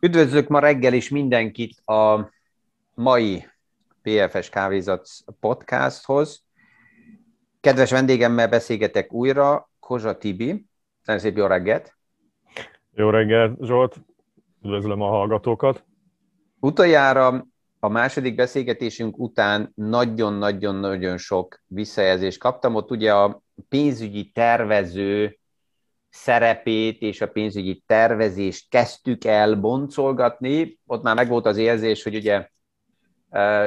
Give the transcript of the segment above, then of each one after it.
Üdvözlök ma reggel is mindenkit a mai PFS Kávézat podcasthoz. Kedves vendégemmel beszélgetek újra, Kozsa Tibi. Nagyon szép jó reggelt! Jó reggelt, Zsolt! Üdvözlöm a hallgatókat! Utoljára a második beszélgetésünk után nagyon-nagyon-nagyon sok visszajelzést kaptam. Ott ugye a pénzügyi tervező szerepét és a pénzügyi tervezést kezdtük el boncolgatni. Ott már megvolt az érzés, hogy ugye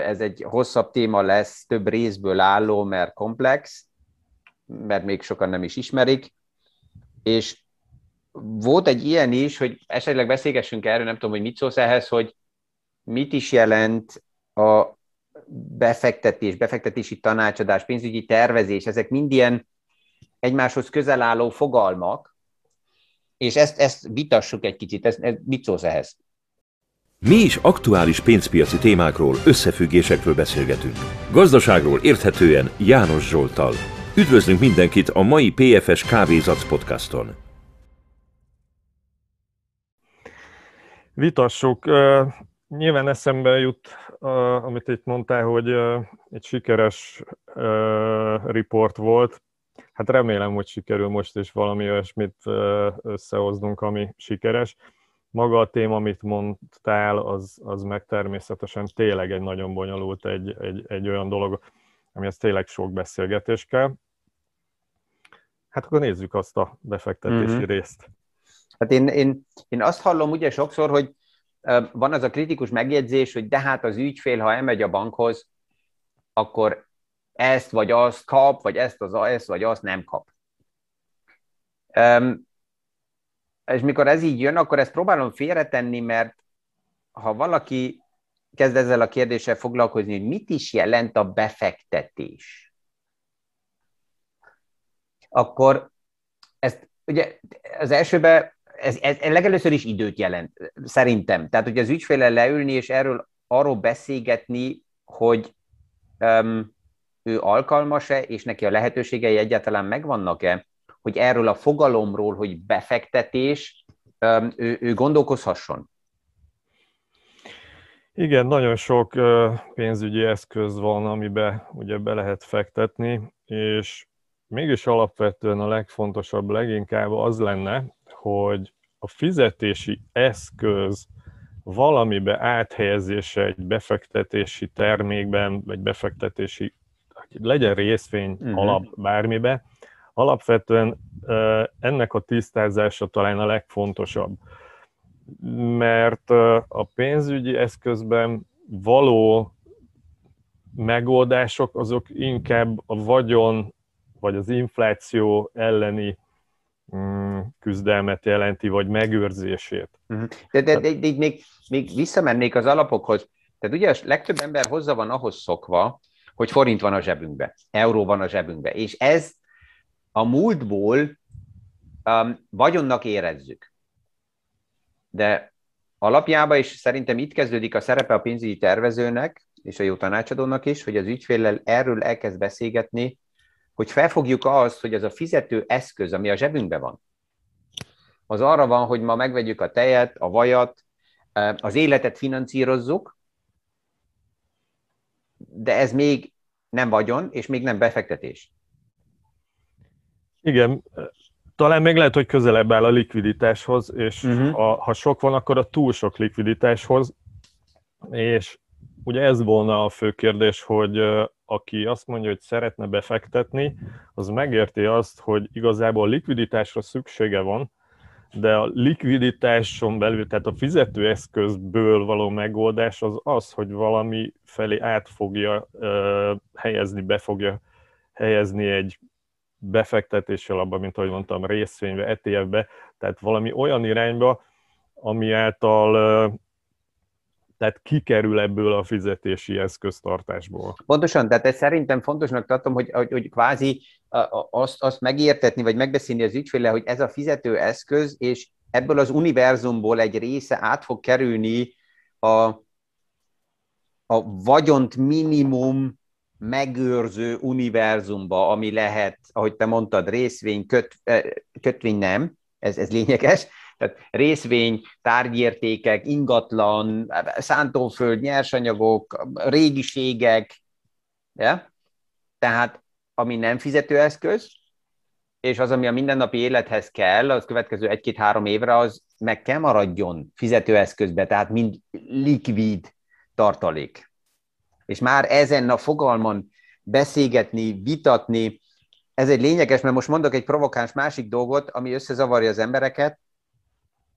ez egy hosszabb téma lesz, több részből álló, mert komplex, mert még sokan nem is ismerik. És volt egy ilyen is, hogy esetleg beszélgessünk erről, nem tudom, hogy mit szólsz ehhez, hogy mit is jelent a befektetés, befektetési tanácsadás, pénzügyi tervezés, ezek mind ilyen egymáshoz közel álló fogalmak, és ezt, ezt vitassuk egy kicsit, ez, ez mit szólsz ehhez? Mi is aktuális pénzpiaci témákról, összefüggésekről beszélgetünk. Gazdaságról érthetően János Zsoltal. Üdvözlünk mindenkit a mai PFS Kávézac podcaston. Vitassuk. Nyilván eszembe jut, amit itt mondtál, hogy egy sikeres riport volt, Hát remélem, hogy sikerül most is valami olyasmit összehoznunk, ami sikeres. Maga a téma, amit mondtál, az, az meg természetesen tényleg egy nagyon bonyolult, egy, egy, egy olyan dolog, amihez tényleg sok beszélgetés kell. Hát akkor nézzük azt a befektetési mm-hmm. részt. Hát én, én, én azt hallom ugye sokszor, hogy van az a kritikus megjegyzés, hogy de hát az ügyfél, ha elmegy a bankhoz, akkor ezt vagy azt kap, vagy ezt, az, ezt vagy azt nem kap. Um, és mikor ez így jön, akkor ezt próbálom félretenni, mert ha valaki kezd ezzel a kérdéssel foglalkozni, hogy mit is jelent a befektetés, akkor ezt ugye az elsőben ez, ez legelőször is időt jelent, szerintem. Tehát, hogy az ügyféle leülni és erről arról beszélgetni, hogy um, ő alkalmas-e, és neki a lehetőségei egyáltalán megvannak-e, hogy erről a fogalomról, hogy befektetés, ő, ő gondolkozhasson? Igen, nagyon sok pénzügyi eszköz van, amiben ugye be lehet fektetni, és mégis alapvetően a legfontosabb leginkább az lenne, hogy a fizetési eszköz valamibe áthelyezése egy befektetési termékben, vagy befektetési legyen részvény, uh-huh. alap, bármibe, alapvetően ennek a tisztázása talán a legfontosabb. Mert a pénzügyi eszközben való megoldások azok inkább a vagyon vagy az infláció elleni mm, küzdelmet jelenti, vagy megőrzését. Uh-huh. De, de, de, de még, még visszamennék az alapokhoz. Tehát ugye a legtöbb ember hozzá van ahhoz szokva, hogy forint van a zsebünkbe, euró van a zsebünkbe, és ez a múltból um, vagyonnak érezzük. De alapjában, és szerintem itt kezdődik a szerepe a pénzügyi tervezőnek, és a jó tanácsadónak is, hogy az ügyféllel erről elkezd beszélgetni, hogy felfogjuk azt, hogy az a fizető eszköz, ami a zsebünkben van, az arra van, hogy ma megvegyük a tejet, a vajat, az életet finanszírozzuk, de ez még nem vagyon, és még nem befektetés. Igen, talán még lehet, hogy közelebb áll a likviditáshoz, és uh-huh. a, ha sok van, akkor a túl sok likviditáshoz, és ugye ez volna a fő kérdés, hogy aki azt mondja, hogy szeretne befektetni, az megérti azt, hogy igazából likviditásra szüksége van, de a likviditáson belül, tehát a fizetőeszközből való megoldás az az, hogy valami felé át fogja uh, helyezni, be fogja helyezni egy befektetéssel abban, mint ahogy mondtam, részvénybe, ETF-be, tehát valami olyan irányba, ami által uh, tehát kikerül ebből a fizetési eszköztartásból. Pontosan, tehát ezt szerintem fontosnak tartom, hogy, hogy, hogy kvázi azt, azt megértetni, vagy megbeszélni az ügyféle, hogy ez a fizető eszköz, és ebből az univerzumból egy része át fog kerülni a, a vagyont minimum megőrző univerzumba, ami lehet, ahogy te mondtad, részvény, köt, kötvény nem, ez, ez lényeges, Tehát részvény, tárgyértékek, ingatlan, szántóföld, nyersanyagok, régiségek, ja? tehát ami nem fizetőeszköz, és az, ami a mindennapi élethez kell, az következő egy-két-három évre, az meg kell maradjon fizetőeszközbe, tehát mind likvid tartalék. És már ezen a fogalmon beszélgetni, vitatni, ez egy lényeges, mert most mondok egy provokáns másik dolgot, ami összezavarja az embereket.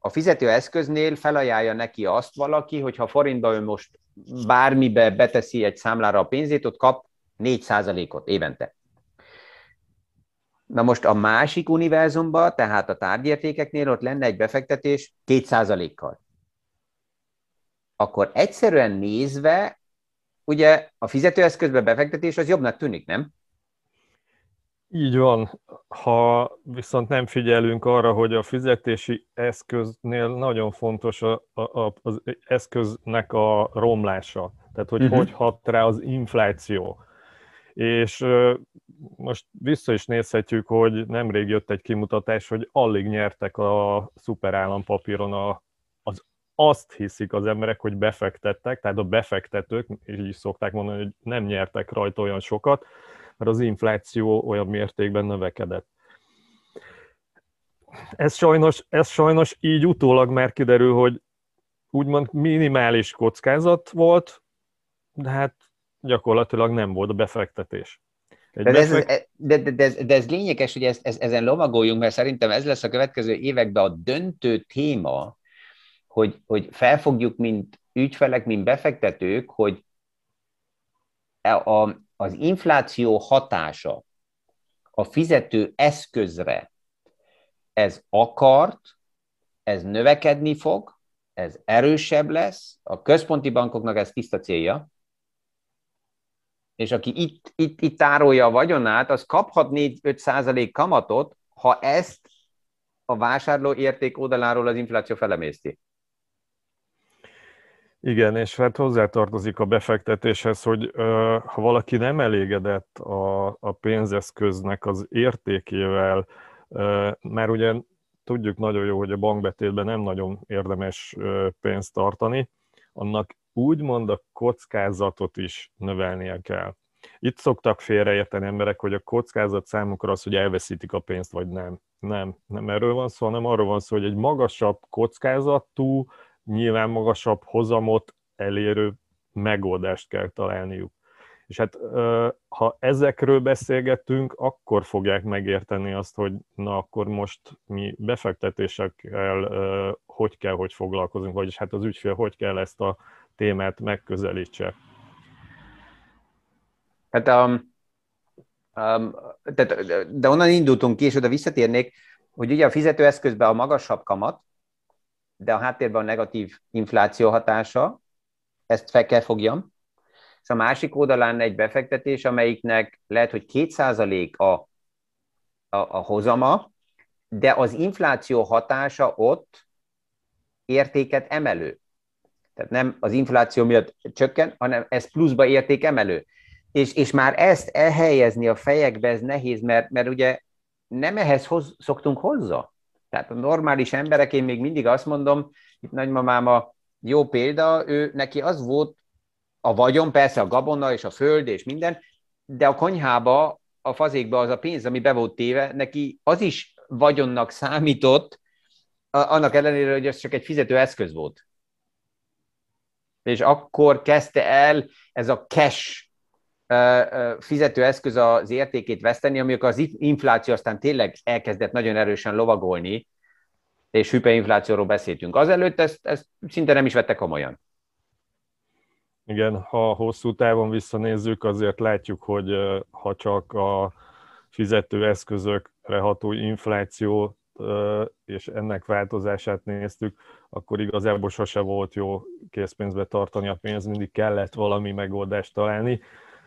A fizetőeszköznél felajánlja neki azt valaki, hogy ha forintba ő most bármibe beteszi egy számlára a pénzét, ott kap 4%-ot évente. Na most a másik univerzumban, tehát a tárgyértékeknél ott lenne egy befektetés 2%-kal. Akkor egyszerűen nézve, ugye a fizetőeszközbe befektetés az jobbnak tűnik, nem? Így van. Ha viszont nem figyelünk arra, hogy a fizetési eszköznél nagyon fontos a, a, az eszköznek a romlása. Tehát, hogy uh-huh. hogy hat rá az infláció. És most vissza is nézhetjük, hogy nemrég jött egy kimutatás, hogy alig nyertek a szuperállampapíron a, az azt hiszik az emberek, hogy befektettek, tehát a befektetők, és így szokták mondani, hogy nem nyertek rajta olyan sokat, mert az infláció olyan mértékben növekedett. Ez sajnos, ez sajnos így utólag már kiderül, hogy úgymond minimális kockázat volt, de hát gyakorlatilag nem volt a befektetés. de, befekt... ez, de, de, de, ez, de ez lényeges, hogy ez, ez, ezen lovagoljunk, mert szerintem ez lesz a következő években a döntő téma, hogy, hogy felfogjuk, mint ügyfelek, mint befektetők, hogy a, az infláció hatása a fizető eszközre, ez akart, ez növekedni fog, ez erősebb lesz, a központi bankoknak ez tiszta célja, és aki itt, itt, itt tárolja a vagyonát, az kaphat 4-5 százalék kamatot, ha ezt a vásárló érték oldaláról az infláció felemészti. Igen, és hát hozzátartozik a befektetéshez, hogy ö, ha valaki nem elégedett a, a pénzeszköznek az értékével, ö, mert ugye tudjuk nagyon jó, hogy a bankbetétben nem nagyon érdemes ö, pénzt tartani, annak úgymond a kockázatot is növelnie kell. Itt szoktak félreérteni emberek, hogy a kockázat számukra az, hogy elveszítik a pénzt, vagy nem. Nem, nem erről van szó, hanem arról van szó, hogy egy magasabb kockázatú, nyilván magasabb hozamot elérő megoldást kell találniuk. És hát ha ezekről beszélgetünk, akkor fogják megérteni azt, hogy na akkor most mi befektetésekkel hogy kell, hogy foglalkozunk, vagyis hát az ügyfél hogy kell ezt a témát megközelítse. Hát, um, um, tehát, de onnan indultunk ki, és oda visszatérnék, hogy ugye a fizetőeszközben a magasabb kamat, de a háttérben a negatív infláció hatása, ezt fel kell fogjam, és a másik oldalán egy befektetés, amelyiknek lehet, hogy 2% a, a, a hozama, de az infláció hatása ott értéket emelő. Tehát nem az infláció miatt csökken, hanem ez pluszba érték emelő. És, és már ezt elhelyezni a fejekbe, ez nehéz, mert, mert ugye nem ehhez hoz, szoktunk hozzá. Tehát a normális emberek, én még mindig azt mondom, itt nagymamám a jó példa, ő neki az volt a vagyon, persze a gabona és a föld és minden, de a konyhába, a fazékba az a pénz, ami be volt téve, neki az is vagyonnak számított, annak ellenére, hogy ez csak egy fizető eszköz volt. És akkor kezdte el ez a cash fizetőeszköz az értékét veszteni, amikor az infláció aztán tényleg elkezdett nagyon erősen lovagolni, és hüperinflációról beszéltünk. Azelőtt ezt, ezt szinte nem is vettek komolyan. Igen, ha hosszú távon visszanézzük, azért látjuk, hogy ha csak a fizetőeszközökre ható infláció és ennek változását néztük, akkor igazából sose volt jó készpénzbe tartani a pénzt, mindig kellett valami megoldást találni,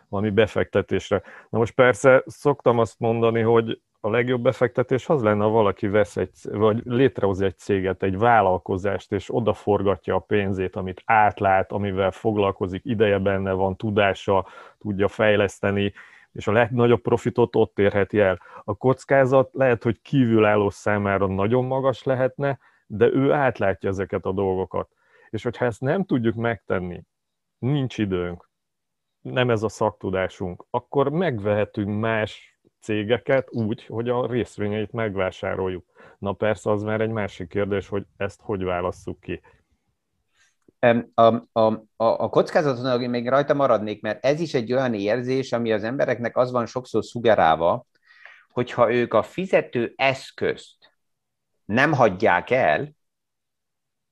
valami befektetésre. Na most persze szoktam azt mondani, hogy a legjobb befektetés az lenne, ha valaki vesz egy, vagy létrehoz egy céget, egy vállalkozást, és odaforgatja a pénzét, amit átlát, amivel foglalkozik, ideje benne van, tudása, tudja fejleszteni, és a legnagyobb profitot ott érheti el. A kockázat lehet, hogy kívülálló számára nagyon magas lehetne, de ő átlátja ezeket a dolgokat. És hogyha ezt nem tudjuk megtenni, nincs időnk, nem ez a szaktudásunk, akkor megvehetünk más cégeket úgy, hogy a részvényeit megvásároljuk. Na persze, az már egy másik kérdés, hogy ezt hogy válasszuk ki. A, a, a, a kockázaton még rajta maradnék, mert ez is egy olyan érzés, ami az embereknek az van sokszor szugerálva, hogyha ők a fizető eszközt nem hagyják el,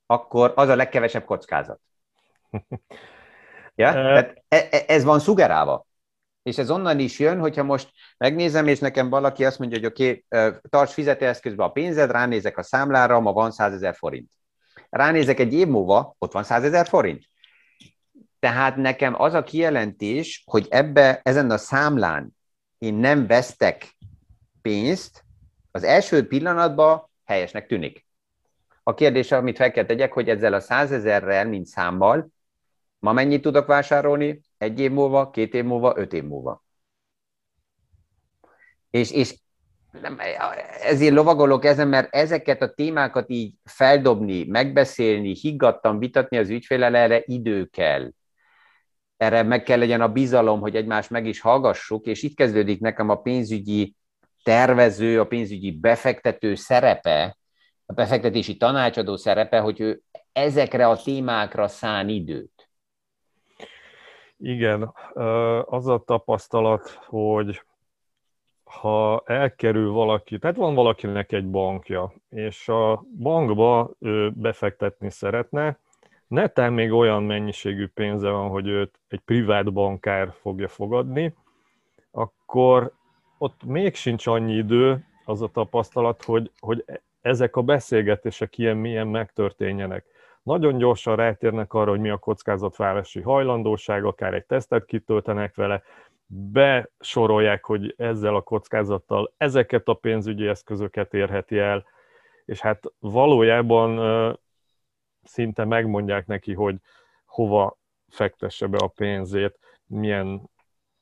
akkor az a legkevesebb kockázat. Ja? Tehát e, e, ez van szugerálva. És ez onnan is jön, hogyha most megnézem, és nekem valaki azt mondja, hogy oké, okay, tarts fizetőeszközbe a pénzed, ránézek a számlára, ma van 100 ezer forint. Ránézek egy év múlva, ott van 100 ezer forint. Tehát nekem az a kijelentés, hogy ebbe, ezen a számlán én nem vesztek pénzt, az első pillanatban helyesnek tűnik. A kérdés, amit fel kell tegyek, hogy ezzel a százezerrel, mint számmal, ma mennyit tudok vásárolni? Egy év múlva, két év múlva, öt év múlva. És, és nem, ezért lovagolok ezen, mert ezeket a témákat így feldobni, megbeszélni, higgadtan vitatni az ügyfélel, erre idő kell. Erre meg kell legyen a bizalom, hogy egymást meg is hallgassuk, és itt kezdődik nekem a pénzügyi tervező, a pénzügyi befektető szerepe, a befektetési tanácsadó szerepe, hogy ő ezekre a témákra szán időt. Igen, az a tapasztalat, hogy ha elkerül valaki, tehát van valakinek egy bankja, és a bankba ő befektetni szeretne, netán még olyan mennyiségű pénze van, hogy őt egy privát bankár fogja fogadni, akkor ott még sincs annyi idő, az a tapasztalat, hogy, hogy ezek a beszélgetések ilyen-milyen megtörténjenek. Nagyon gyorsan rátérnek arra, hogy mi a kockázatvárosi hajlandóság, akár egy tesztet kitöltenek vele, besorolják, hogy ezzel a kockázattal ezeket a pénzügyi eszközöket érheti el, és hát valójában szinte megmondják neki, hogy hova fektesse be a pénzét, milyen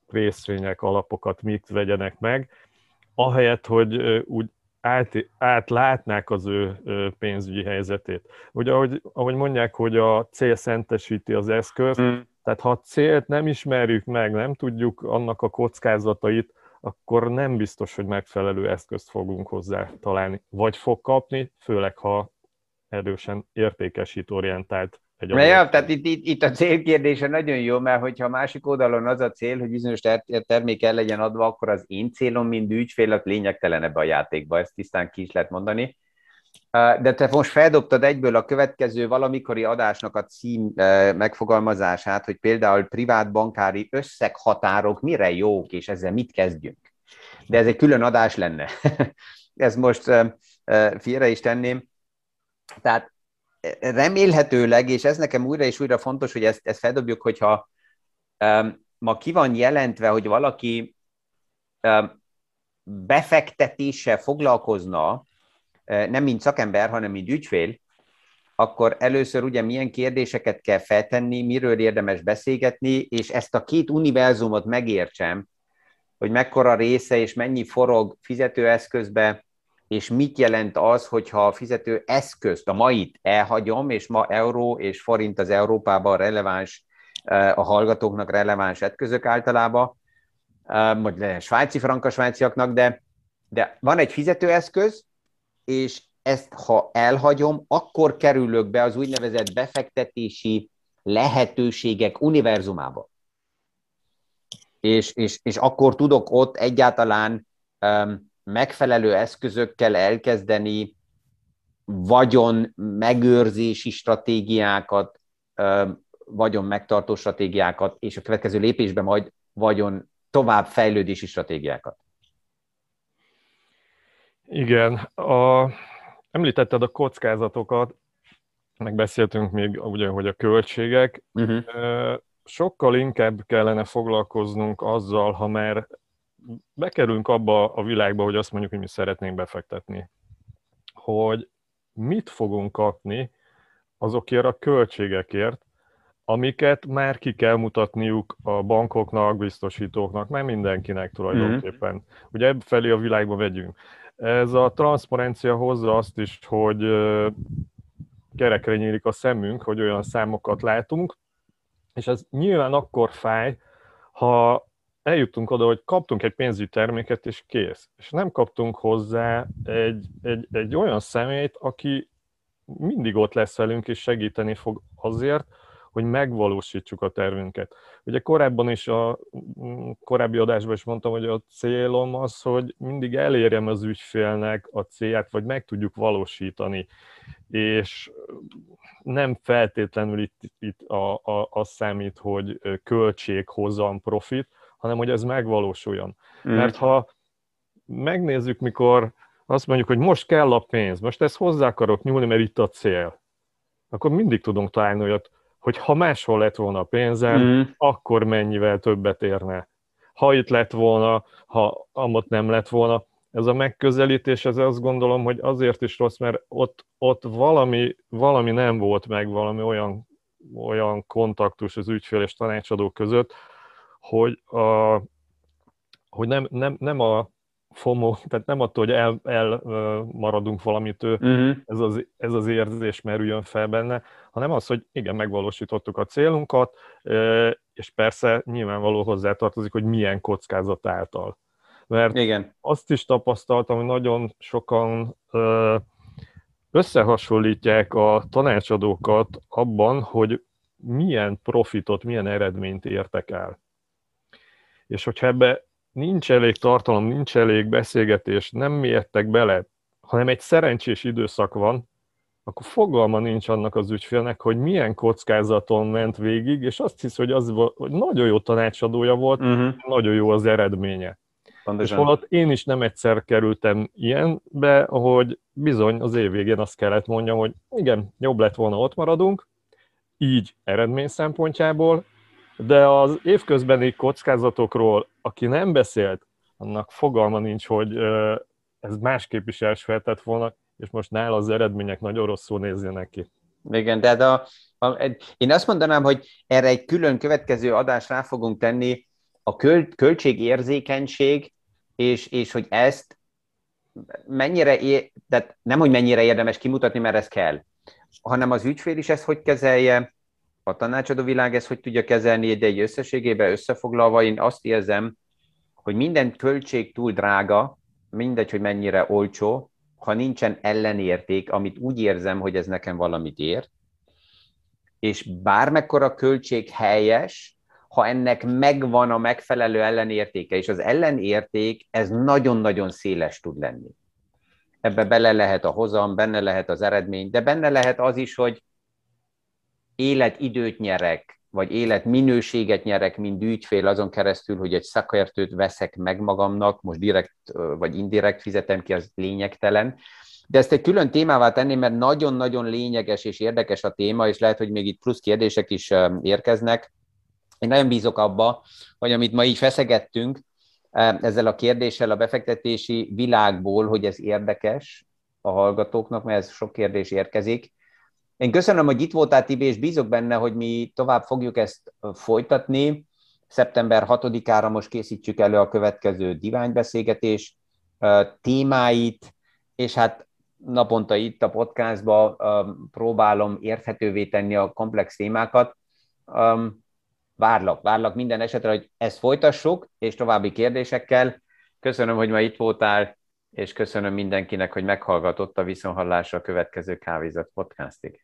részvények, alapokat mit vegyenek meg, ahelyett, hogy úgy át, átlátnák az ő pénzügyi helyzetét. Ugye ahogy, ahogy mondják, hogy a cél szentesíti az eszközt, mm. tehát ha a célt nem ismerjük meg, nem tudjuk annak a kockázatait, akkor nem biztos, hogy megfelelő eszközt fogunk hozzá találni. Vagy fog kapni, főleg ha erősen értékesítorientált egy ja, tehát itt, itt, itt a célkérdése nagyon jó, mert hogyha a másik oldalon az a cél, hogy bizonyos ter- termék el legyen adva, akkor az én célom, mint ügyfél, az lényegtelen ebbe a játékba, ezt tisztán ki is lehet mondani. De te most feldobtad egyből a következő valamikori adásnak a cím megfogalmazását, hogy például privát bankári összeghatárok mire jók, és ezzel mit kezdjünk. De ez egy külön adás lenne. ez most félre is tenném. Tehát remélhetőleg, és ez nekem újra és újra fontos, hogy ezt, ezt feldobjuk, hogyha um, ma ki van jelentve, hogy valaki um, befektetéssel foglalkozna, uh, nem mint szakember, hanem mint ügyfél, akkor először ugye milyen kérdéseket kell feltenni, miről érdemes beszélgetni, és ezt a két univerzumot megértsem, hogy mekkora része és mennyi forog fizetőeszközbe, és mit jelent az, hogyha a fizető eszközt, a mait elhagyom, és ma euró és forint az Európában releváns, eh, a hallgatóknak releváns eszközök általában, eh, vagy svájci franka svájciaknak, de, de van egy fizetőeszköz, és ezt ha elhagyom, akkor kerülök be az úgynevezett befektetési lehetőségek univerzumába. És, és, és akkor tudok ott egyáltalán um, megfelelő eszközökkel elkezdeni vagyon megőrzési stratégiákat, vagyon megtartó stratégiákat, és a következő lépésben majd vagyon tovább fejlődési stratégiákat. Igen, a, említetted a kockázatokat, megbeszéltünk még ugye, hogy a költségek. Uh-huh. Sokkal inkább kellene foglalkoznunk azzal, ha már bekerülünk abba a világba, hogy azt mondjuk, hogy mi szeretnénk befektetni, hogy mit fogunk kapni azokért a költségekért, amiket már ki kell mutatniuk a bankoknak, biztosítóknak, már mindenkinek tulajdonképpen. Mm-hmm. Ugye felé a világba vegyünk. Ez a transzparencia hozza azt is, hogy kerekre nyílik a szemünk, hogy olyan számokat látunk, és ez nyilván akkor fáj, ha eljutunk oda, hogy kaptunk egy pénzügyi terméket, és kész. És nem kaptunk hozzá egy, egy, egy olyan személyt, aki mindig ott lesz velünk, és segíteni fog azért, hogy megvalósítsuk a tervünket. Ugye korábban is, a korábbi adásban is mondtam, hogy a célom az, hogy mindig elérjem az ügyfélnek a célját, vagy meg tudjuk valósítani. És nem feltétlenül itt, itt a, a, az számít, hogy költség hozzam profit, hanem hogy ez megvalósuljon. Mm. Mert ha megnézzük, mikor azt mondjuk, hogy most kell a pénz, most ezt hozzá akarok nyúlni, mert itt a cél, akkor mindig tudunk találni olyat, hogy ha máshol lett volna a pénzem, mm. akkor mennyivel többet érne. Ha itt lett volna, ha amott nem lett volna, ez a megközelítés, ez azt gondolom, hogy azért is rossz, mert ott, ott valami, valami nem volt meg, valami olyan, olyan kontaktus az ügyfél és tanácsadó között, hogy, a, hogy nem, nem, nem a FOMO, tehát nem attól, hogy el, elmaradunk valamitől, uh-huh. ez, az, ez az érzés merüljön fel benne, hanem az, hogy igen, megvalósítottuk a célunkat, és persze nyilvánvaló hozzátartozik, hogy milyen kockázat által. Mert igen. azt is tapasztaltam, hogy nagyon sokan összehasonlítják a tanácsadókat abban, hogy milyen profitot, milyen eredményt értek el. És hogyha ebbe nincs elég tartalom, nincs elég beszélgetés, nem miettek bele, hanem egy szerencsés időszak van, akkor fogalma nincs annak az ügyfélnek, hogy milyen kockázaton ment végig, és azt hisz, hogy az hogy nagyon jó tanácsadója volt, uh-huh. nagyon jó az eredménye. Pontosan. És holott én is nem egyszer kerültem ilyenbe, hogy bizony az év végén azt kellett mondjam, hogy igen, jobb lett volna ott maradunk, így eredmény szempontjából, de az évközbeni kockázatokról, aki nem beszélt, annak fogalma nincs, hogy ez másképp is elsfeltett volna, és most nála az eredmények nagyon rosszul nézzenek ki. Igen, de a, a, én azt mondanám, hogy erre egy külön következő adást rá fogunk tenni, a köl, költségérzékenység, és, és hogy ezt mennyire, é, tehát nem, hogy mennyire érdemes kimutatni, mert ez kell, hanem az ügyfél is ezt hogy kezelje, a tanácsadó világ ezt hogy tudja kezelni, egy összességében összefoglalva én azt érzem, hogy minden költség túl drága, mindegy, hogy mennyire olcsó, ha nincsen ellenérték, amit úgy érzem, hogy ez nekem valamit ér, és bármekkora költség helyes, ha ennek megvan a megfelelő ellenértéke, és az ellenérték, ez nagyon-nagyon széles tud lenni. Ebbe bele lehet a hozam, benne lehet az eredmény, de benne lehet az is, hogy életidőt nyerek, vagy életminőséget nyerek, mint ügyfél azon keresztül, hogy egy szakértőt veszek meg magamnak, most direkt vagy indirekt fizetem ki, az lényegtelen. De ezt egy külön témává tenném, mert nagyon-nagyon lényeges és érdekes a téma, és lehet, hogy még itt plusz kérdések is érkeznek. Én nagyon bízok abba, hogy amit ma így feszegettünk, ezzel a kérdéssel a befektetési világból, hogy ez érdekes a hallgatóknak, mert ez sok kérdés érkezik, én köszönöm, hogy itt voltál, Tibi, és bízok benne, hogy mi tovább fogjuk ezt folytatni. Szeptember 6-ára most készítjük elő a következő diványbeszélgetés témáit, és hát naponta itt a podcastban próbálom érthetővé tenni a komplex témákat. Várlak, várlak minden esetre, hogy ezt folytassuk, és további kérdésekkel. Köszönöm, hogy ma itt voltál, és köszönöm mindenkinek, hogy meghallgatott a viszonhallásra a következő Kávézat podcastig.